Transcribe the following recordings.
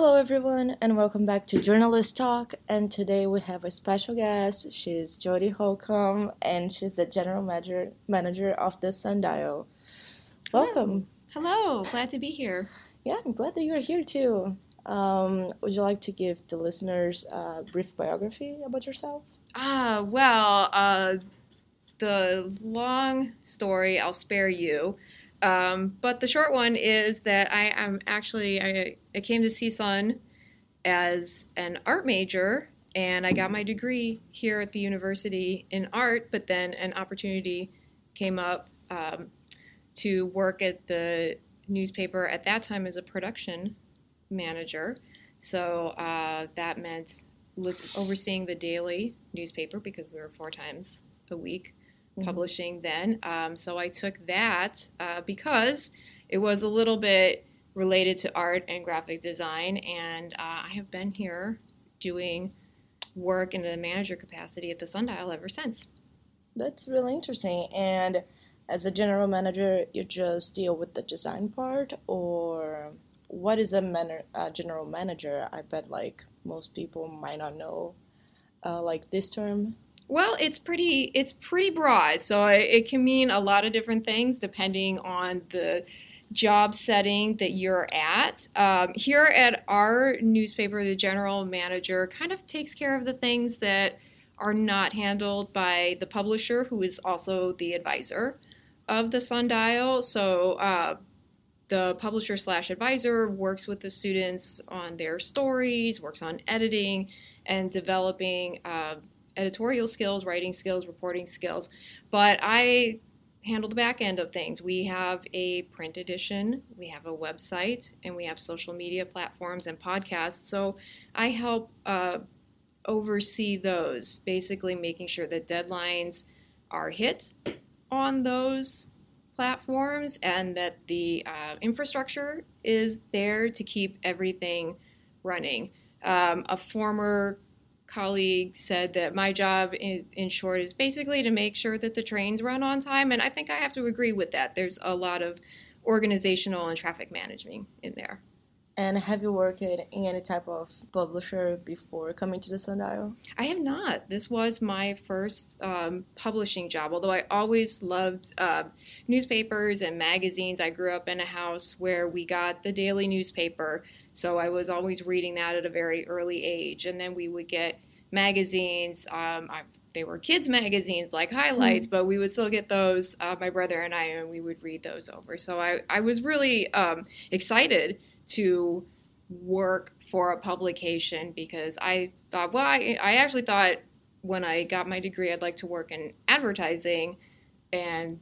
Hello, everyone, and welcome back to Journalist Talk. And today we have a special guest. She's Jody Holcomb, and she's the general manager manager of the Sundial. Welcome. Hello, glad to be here. Yeah, I'm glad that you're here too. Um, would you like to give the listeners a brief biography about yourself? Ah, well, uh, the long story I'll spare you. Um, but the short one is that I am actually I, I came to CSUN as an art major and I got my degree here at the university in art. But then an opportunity came up um, to work at the newspaper at that time as a production manager. So uh, that meant overseeing the daily newspaper because we were four times a week Mhm. publishing then. Um, so I took that uh, because it was a little bit related to art and graphic design, and uh, I have been here doing work in a manager capacity at the Sundial ever since. That's really interesting. And as a general manager, you just deal with the design part, or what is a man- uh, general manager? I bet like most people might not know uh, like this term. Well, it's pretty it's pretty broad, so it, can mean a lot of different things depending on the job setting that you're at. Um, here at our newspaper, the general manager kind of takes care of the things that are not handled by the publisher, who is also the advisor of the Sundial. So. Uh, the publisher slash advisor works with the students on their stories, works on editing and developing uh, editorial skills, writing skills, reporting skills. But I handle the back end of things. We have a print edition, we have a website, and we have social media platforms and podcasts. So I help uh, oversee those, basically making sure that deadlines are hit on those platforms and that the uh, infrastructure is there to keep everything running. Um, a former colleague said that my job, in, in short, is basically to make sure that the trains run on time, and I think I have to agree with that. There's a lot of organizational and traffic management in there. And have you worked in any type of publisher before coming to the Sundial? I have not. This was my first um, publishing job, although I always loved uh, newspapers and magazines. I grew up in a house where we got the daily newspaper, so I was always reading that at a very early age. And then we would get magazines. Um, I, they were kids' magazines like highlights, but we would still get those, uh, my brother and I, and we would read those over. So I, I was really um, excited to work for a publication because I thought, well, I, I actually thought when I got my degree, I'd like to work in advertising and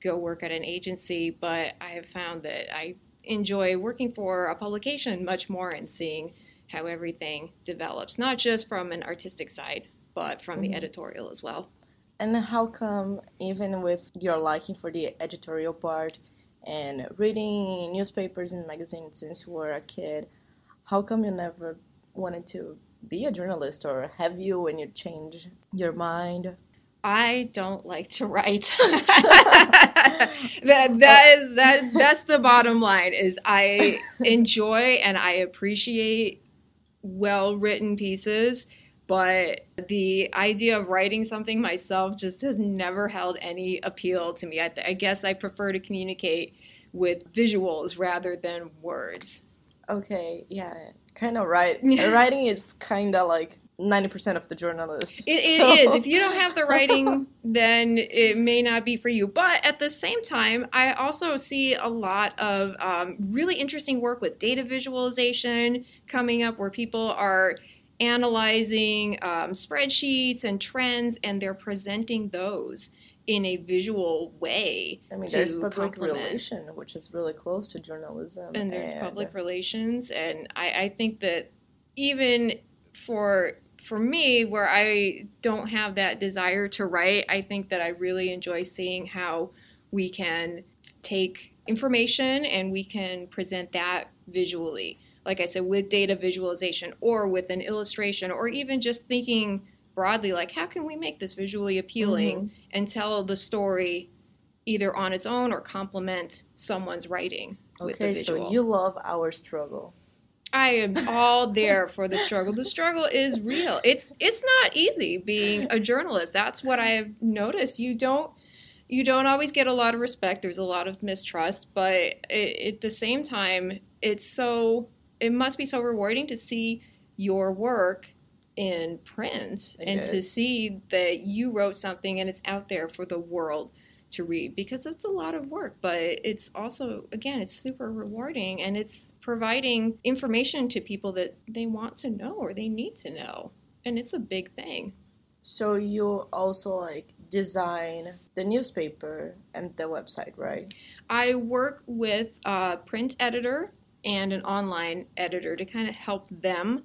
go work at an agency, but I have found that I enjoy working for a publication much more and seeing how everything develops, not just from an artistic side, but from the Mhm. editorial as well. And how come, even with your liking for the editorial part and reading newspapers and magazines since you were a kid, how come you never wanted to be a journalist, or have you when you change your mind? I don't like to write. that that oh. is that that's the bottom line is I enjoy and I appreciate well written pieces, but the idea of writing something myself just has never held any appeal to me. I, I guess I prefer to communicate with visuals rather than words. Okay, yeah, kind of right. Writing is kind of like 90% of the journalist. It, it So- is. If you don't have the writing, then it may not be for you. But at the same time, I also see a lot of um, really interesting work with data visualization coming up where people are analyzing um, spreadsheets and trends and they're presenting those in a visual way. I mean, there's public relations, which is really close to journalism. and there's public relations and I, I think that even for for me where i don't have that desire to write i think that i really enjoy seeing how we can take information and we can present that visually. Like i said with data visualization or with an illustration or even just thinking broadly like how can we make this visually appealing mm-hmm. and tell the story either on its own or complement someone's writing Okay, so you love our struggle. I am all there for the struggle. The struggle is real. It's it's not easy being a journalist. That's what I've noticed. You don't you don't always get a lot of respect. There's a lot of mistrust, but it, at the same time, it's so it must be so rewarding to see your work in print It and to see that you wrote something and it's out there for the world to read because it's a lot of work but it's also again it's super rewarding and it's providing information to people that they want to know or they need to know and it's a big thing So you also like design the newspaper and the website, right? I work with a print editor and an online editor to kind of help them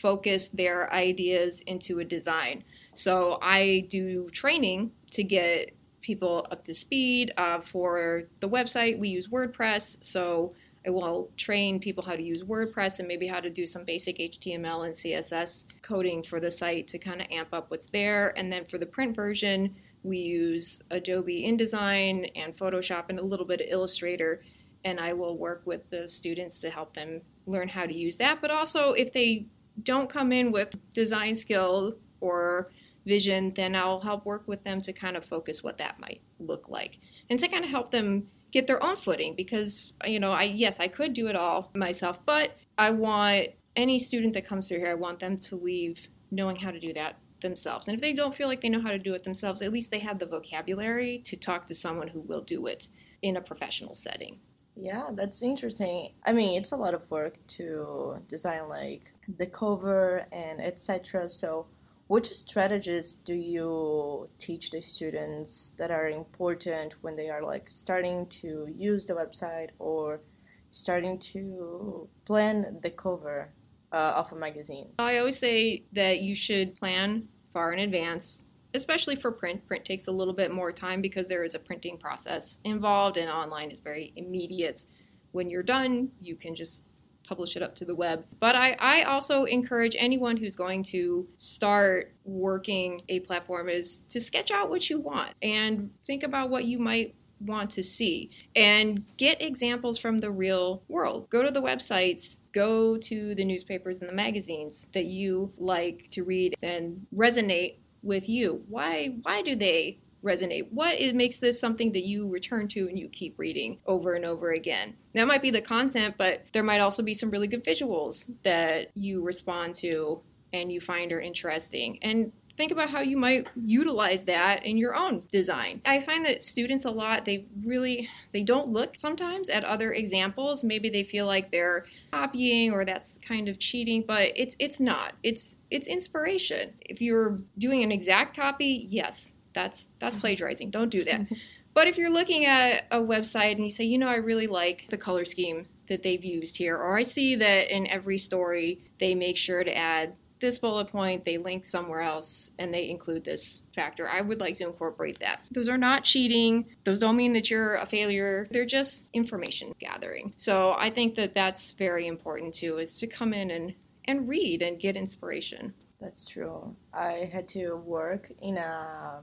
focus their ideas into a design. So I do training to get people up to speed. Uh, for the website, we use WordPress. So I will train people how to use WordPress and maybe how to do some basic HTML and CSS coding for the site to kind of amp up what's there. And then for the print version, we use Adobe InDesign and Photoshop and a little bit of Illustrator. And I will work with the students to help them learn how to use that. But also, if they don't come in with design skill or vision, then I'll help work with them to kind of focus what that might look like and to kind of help them get their own footing because you know I yes I could do it all myself but I want any student that comes through here I want them to leave knowing how to do that themselves and if they don't feel like they know how to do it themselves at least they have the vocabulary to talk to someone who will do it in a professional setting Yeah, that's interesting. I mean, it's a lot of work to design like the cover and etc. So, which strategies do you teach the students that are important when they are like starting to use the website or starting to plan the cover uh, of a magazine? I always say that you should plan far in advance, especially for print. Print takes a little bit more time because there is a printing process involved, and online is very immediate. When you're done, you can just publish it up to the web. But I, I also encourage anyone who's going to start working a platform is to sketch out what you want and think about what you might want to see and get examples from the real world. Go to the websites, go to the newspapers and the magazines that you like to read and resonate with you. Why why do they resonate? What is, makes this something that you return to and you keep reading over and over again? That might be the content, but there might also be some really good visuals that you respond to and you find are interesting. And think about how you might utilize that in your own design. I find that students a lot they really they don't look sometimes at other examples. Maybe they feel like they're copying or that's kind of cheating, but it's it's not. It's it's inspiration. If you're doing an exact copy, yes, that's that's plagiarizing. Don't do that. But if you're looking at a website and you say, you know, I really like the color scheme that they've used here, or I see that in every story they make sure to add this bullet point, they link somewhere else, and they include this factor. I would like to incorporate that. Those are not cheating. Those don't mean that you're a failure. They're just information gathering. So I think that that's very important too, is to come in and, and read and get inspiration. That's true. I had to work in a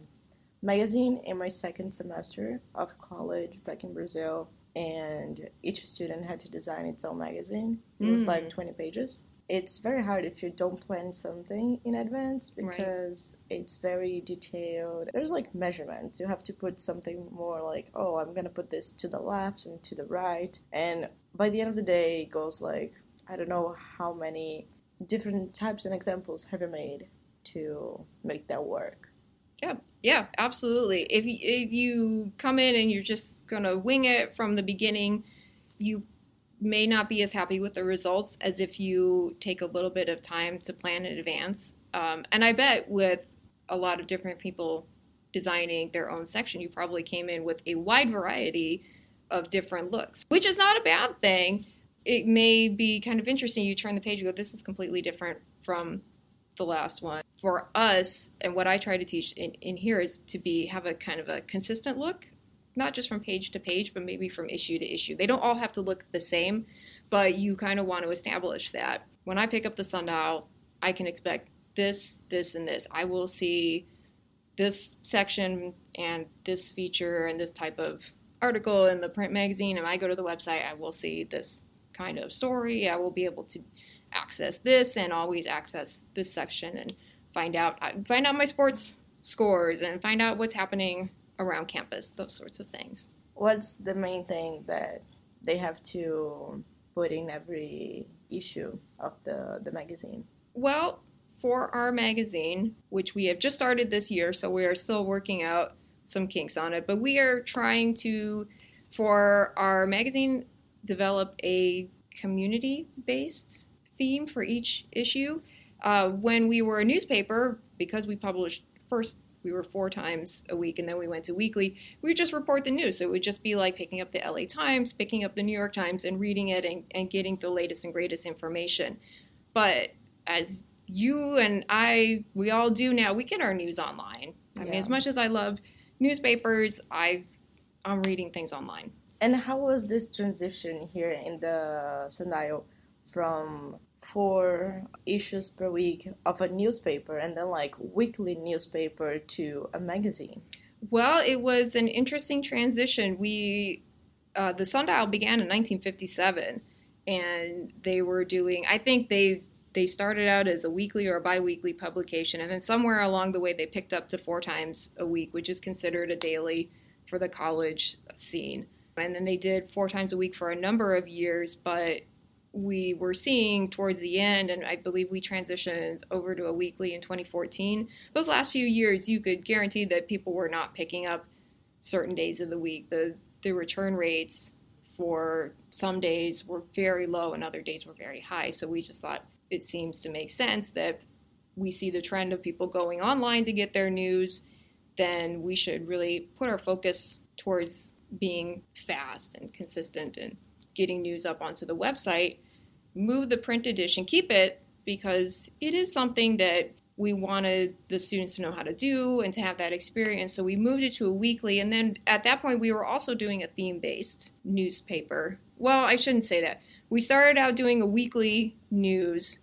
magazine in my second semester of college back in Brazil, and each student had to design its own magazine. It was Mm. like 20 pages. It's very hard if you don't plan something in advance Right. because it's very detailed. There's like measurements. You have to put something more like, oh, I'm gonna put this to the left and to the right. And by the end of the day, it goes like, I don't know how many different types and examples have you made to make that work? Yeah, yeah, absolutely. If you, if you come in and you're just gonna wing it from the beginning, you may not be as happy with the results as if you take a little bit of time to plan in advance. Um, and I bet with a lot of different people designing their own section, you probably came in with a wide variety of different looks, which is not a bad thing. It may be kind of interesting. You turn the page, you go, "This is completely different from the last one." For us, and what I try to teach in, in here is to be have a kind of a consistent look, not just from page to page, but maybe from issue to issue. They don't all have to look the same, but you kind of want to establish that when I pick up the sundial, I can expect this, this, and this. I will see this section and this feature and this type of article in the print magazine. and I go to the website, I will see this kind of story, I will be able to access this and always access this section and find out uh, find out my sports scores and find out what's happening around campus, those sorts of things. What's the main thing that they have to put in every issue of the, the magazine? Well, for our magazine, which we have just started this year, so we are still working out some kinks on it, but we are trying to, for our magazine, develop a community based theme for each issue. Uh, when we were a newspaper, because we published first, we were four times a week, and then we went to weekly. We would just report the news. So it would just be like picking up the LA Times, picking up the New York Times, and reading it and, and getting the latest and greatest information. But as you and I, we all do now, we get our news online. I mean, as much as I love newspapers, I, I'm reading things online. And how was this transition here in the Sundial from four issues per week of a newspaper and then like weekly newspaper to a magazine? Well, it was an interesting transition. We, uh, the Sundial began in 1957, and they were doing. I think they they started out as a weekly or a biweekly publication, and then somewhere along the way they picked up to four times a week, which is considered a daily for the college scene. And then they did four times a week for a number of years, but we were seeing towards the end, and I believe we transitioned over to a weekly in 2014. Those last few years, you could guarantee that people were not picking up certain days of the week. The the return rates for some days were very low, and other days were very high. So we just thought it seems to make sense that we see the trend of people going online to get their news. Then we should really put our focus towards being fast and consistent and getting news up onto the website, move the print edition, keep it because it is something that we wanted the students to know how to do and to have that experience. So we moved it to a weekly. And then at that point, we were also doing a theme based newspaper. Well, I shouldn't say that. We started out doing a weekly news,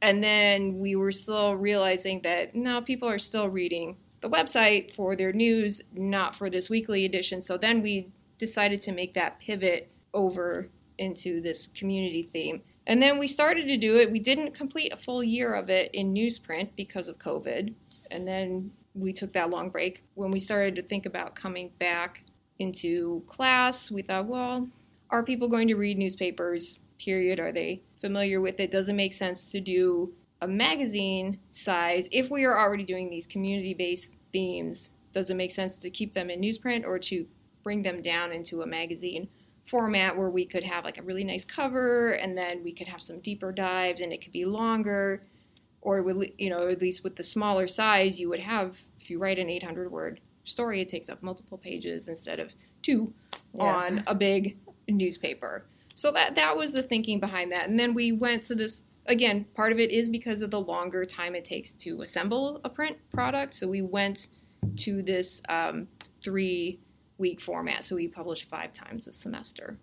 and then we were still realizing that now people are still reading the website for their news, not for this weekly edition. So then we decided to make that pivot over into this community theme. And then we started to do it. We didn't complete a full year of it in newsprint because of COVID. And then we took that long break. When we started to think about coming back into class, we thought, well, are people going to read newspapers? Period. Are they familiar with it? Does it make sense to do a magazine size if we are already doing these community based themes? Does it make sense to keep them in newsprint or to bring them down into a magazine? Format where we could have like a really nice cover and then we could have some deeper dives and it could be longer or with you know at least with the smaller size you would have if you write an 800 word story it takes up multiple pages instead of two yeah. on a big newspaper. So that that was the thinking behind that. And then we went to this again part of it is because of the longer time it takes to assemble a print product. So we went to this um, three week format, so we publish five times a semester.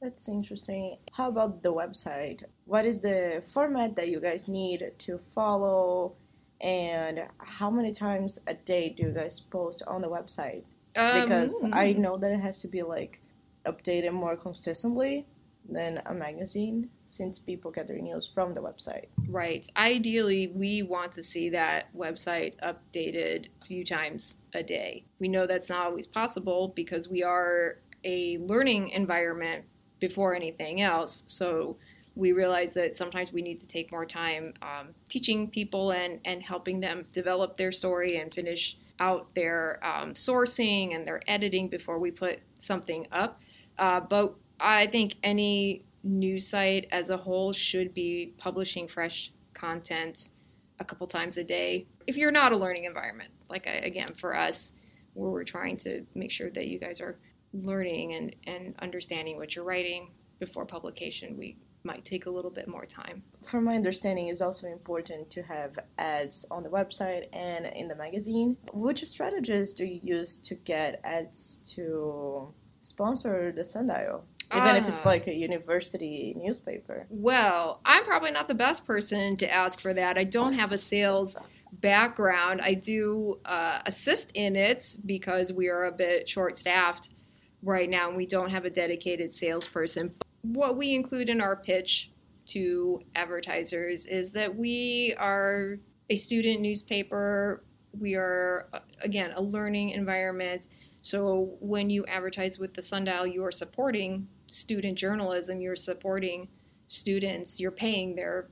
That's interesting. How about the website? What is the format that you guys need to follow? And how many times a day do you guys post on the website? Um, because I know that it has to be like updated more consistently than a magazine since people get their news from the website. Right. Ideally, we want to see that website updated a few times a day. We know that's not always possible because we are a learning environment before anything else. So we realize that sometimes we need to take more time um, teaching people and, and helping them develop their story and finish out their um, sourcing and their editing before we put something up. Uh, but I think any news site as a whole should be publishing fresh content a couple times a day. If you're not a learning environment, like I, again for us, where we're trying to make sure that you guys are learning and, and understanding what you're writing before publication, we might take a little bit more time. From my understanding, it's also important to have ads on the website and in the magazine. Which strategies do you use to get ads to sponsor the Sundial? Even uh, if it's ah. like a university newspaper. Well, I'm probably not the best person to ask for that. I don't have a sales background. I do uh, assist in it because we are a bit short staffed right now and we don't have a dedicated salesperson. But what we include in our pitch to advertisers is that we are a student newspaper. We are, uh, again, a learning environment. So when you advertise with the Sundial, you are supporting student journalism. You're supporting students. You're paying their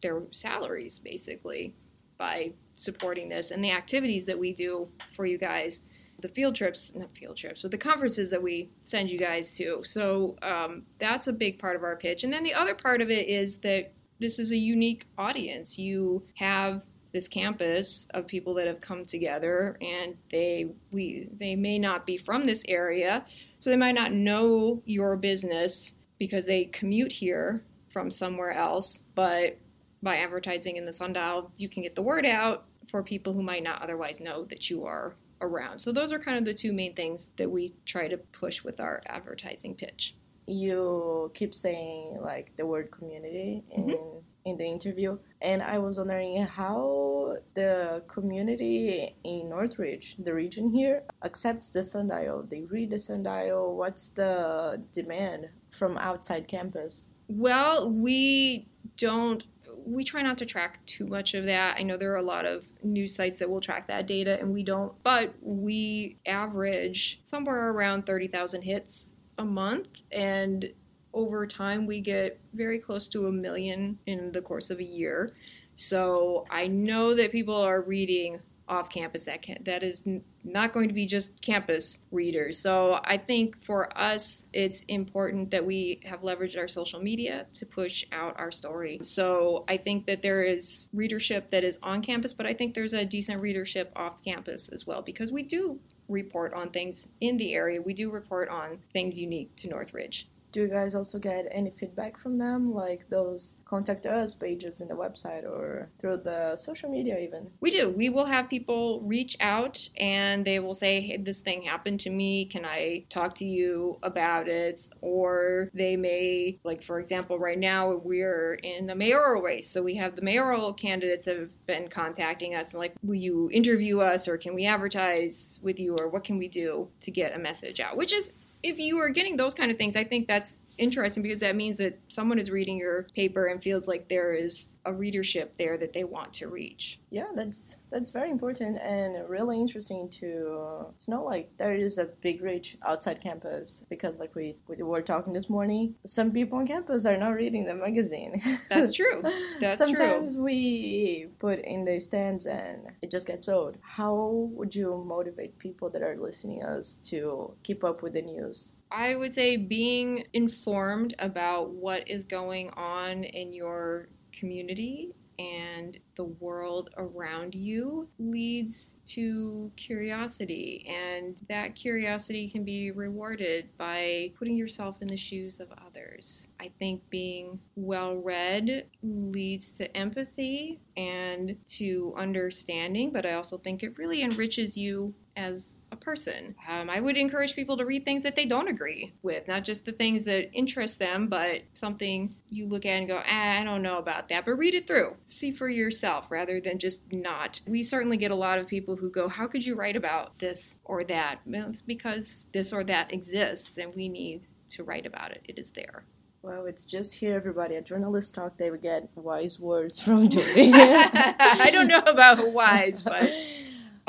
their salaries basically by supporting this and the activities that we do for you guys the field trips not field trips but the conferences that we send you guys to so um, that's a big part of our pitch and then the other part of it is that this is a unique audience you have this campus of people that have come together and they we they may not be from this area so they might not know your business because they commute here from somewhere else but by advertising in the sundial you can get the word out for people who might not otherwise know that you are around so those are kind of the two main things that we try to push with our advertising pitch you keep saying like the word community in Mhm. In the interview and i was wondering how the community in northridge the region here accepts the sundial they read the sundial what's the demand from outside campus Well, we don't. We try not to track too much of that. I know there are a lot of news sites that will track that data, and we don't. But we average somewhere around 30,000 hits a month, and over time, we get very close to a million in the course of a year. So I know that people are reading off campus. That can, that is not going to be just campus readers. So I think for us, it's important that we have leveraged our social media to push out our story. So I think that there is readership that is on campus, but I think there's a decent readership off campus as well because we do report on things in the area. We do report on things unique to Northridge. Do you guys also get any feedback from them like those contact us pages in the website or through the social media even We do. We will have people reach out and they will say, hey, this thing happened to me. Can I talk to you about it? Or they may, like, for example, right now we're in the mayoral race. So we have the mayoral candidates have been contacting us and, like, will you interview us or can we advertise with you or what can we do to get a message out? Which is, if you are getting those kind of things, I think that's interesting because that means that someone is reading your paper and feels like there is a readership there that they want to reach. yeah that's that's very important and really interesting to to know like there is a big reach outside campus because like we, we were talking this morning some people on campus are not reading the magazine That's true. That's true. sometimes we put in the stands and it just gets old how would you motivate people that are listening us to keep up with the news I would say being informed about what is going on in your community and the world around you leads to curiosity. And that curiosity can be rewarded by putting yourself in the shoes of others. I think being well read leads to empathy and to understanding, but I also think it really enriches you as person. Um, I would encourage people to read things that they don't agree with, not just the things that interest them, but something you look at and go, ah, I don't know about that, but read it through. See for yourself rather than just not. We certainly get a lot of people who go, How could you write about this or that? Well, it's because this or that exists and we need to write about it. It is there. well it's just here everybody at journalist talk they would get wise words from Julie. I don't know about wise, but.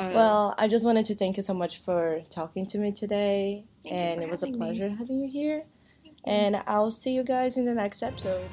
uh, Well, I just wanted to thank you so much for talking to me today, and it was a having me. pleasure having you here. And I'll see you guys in the next episode.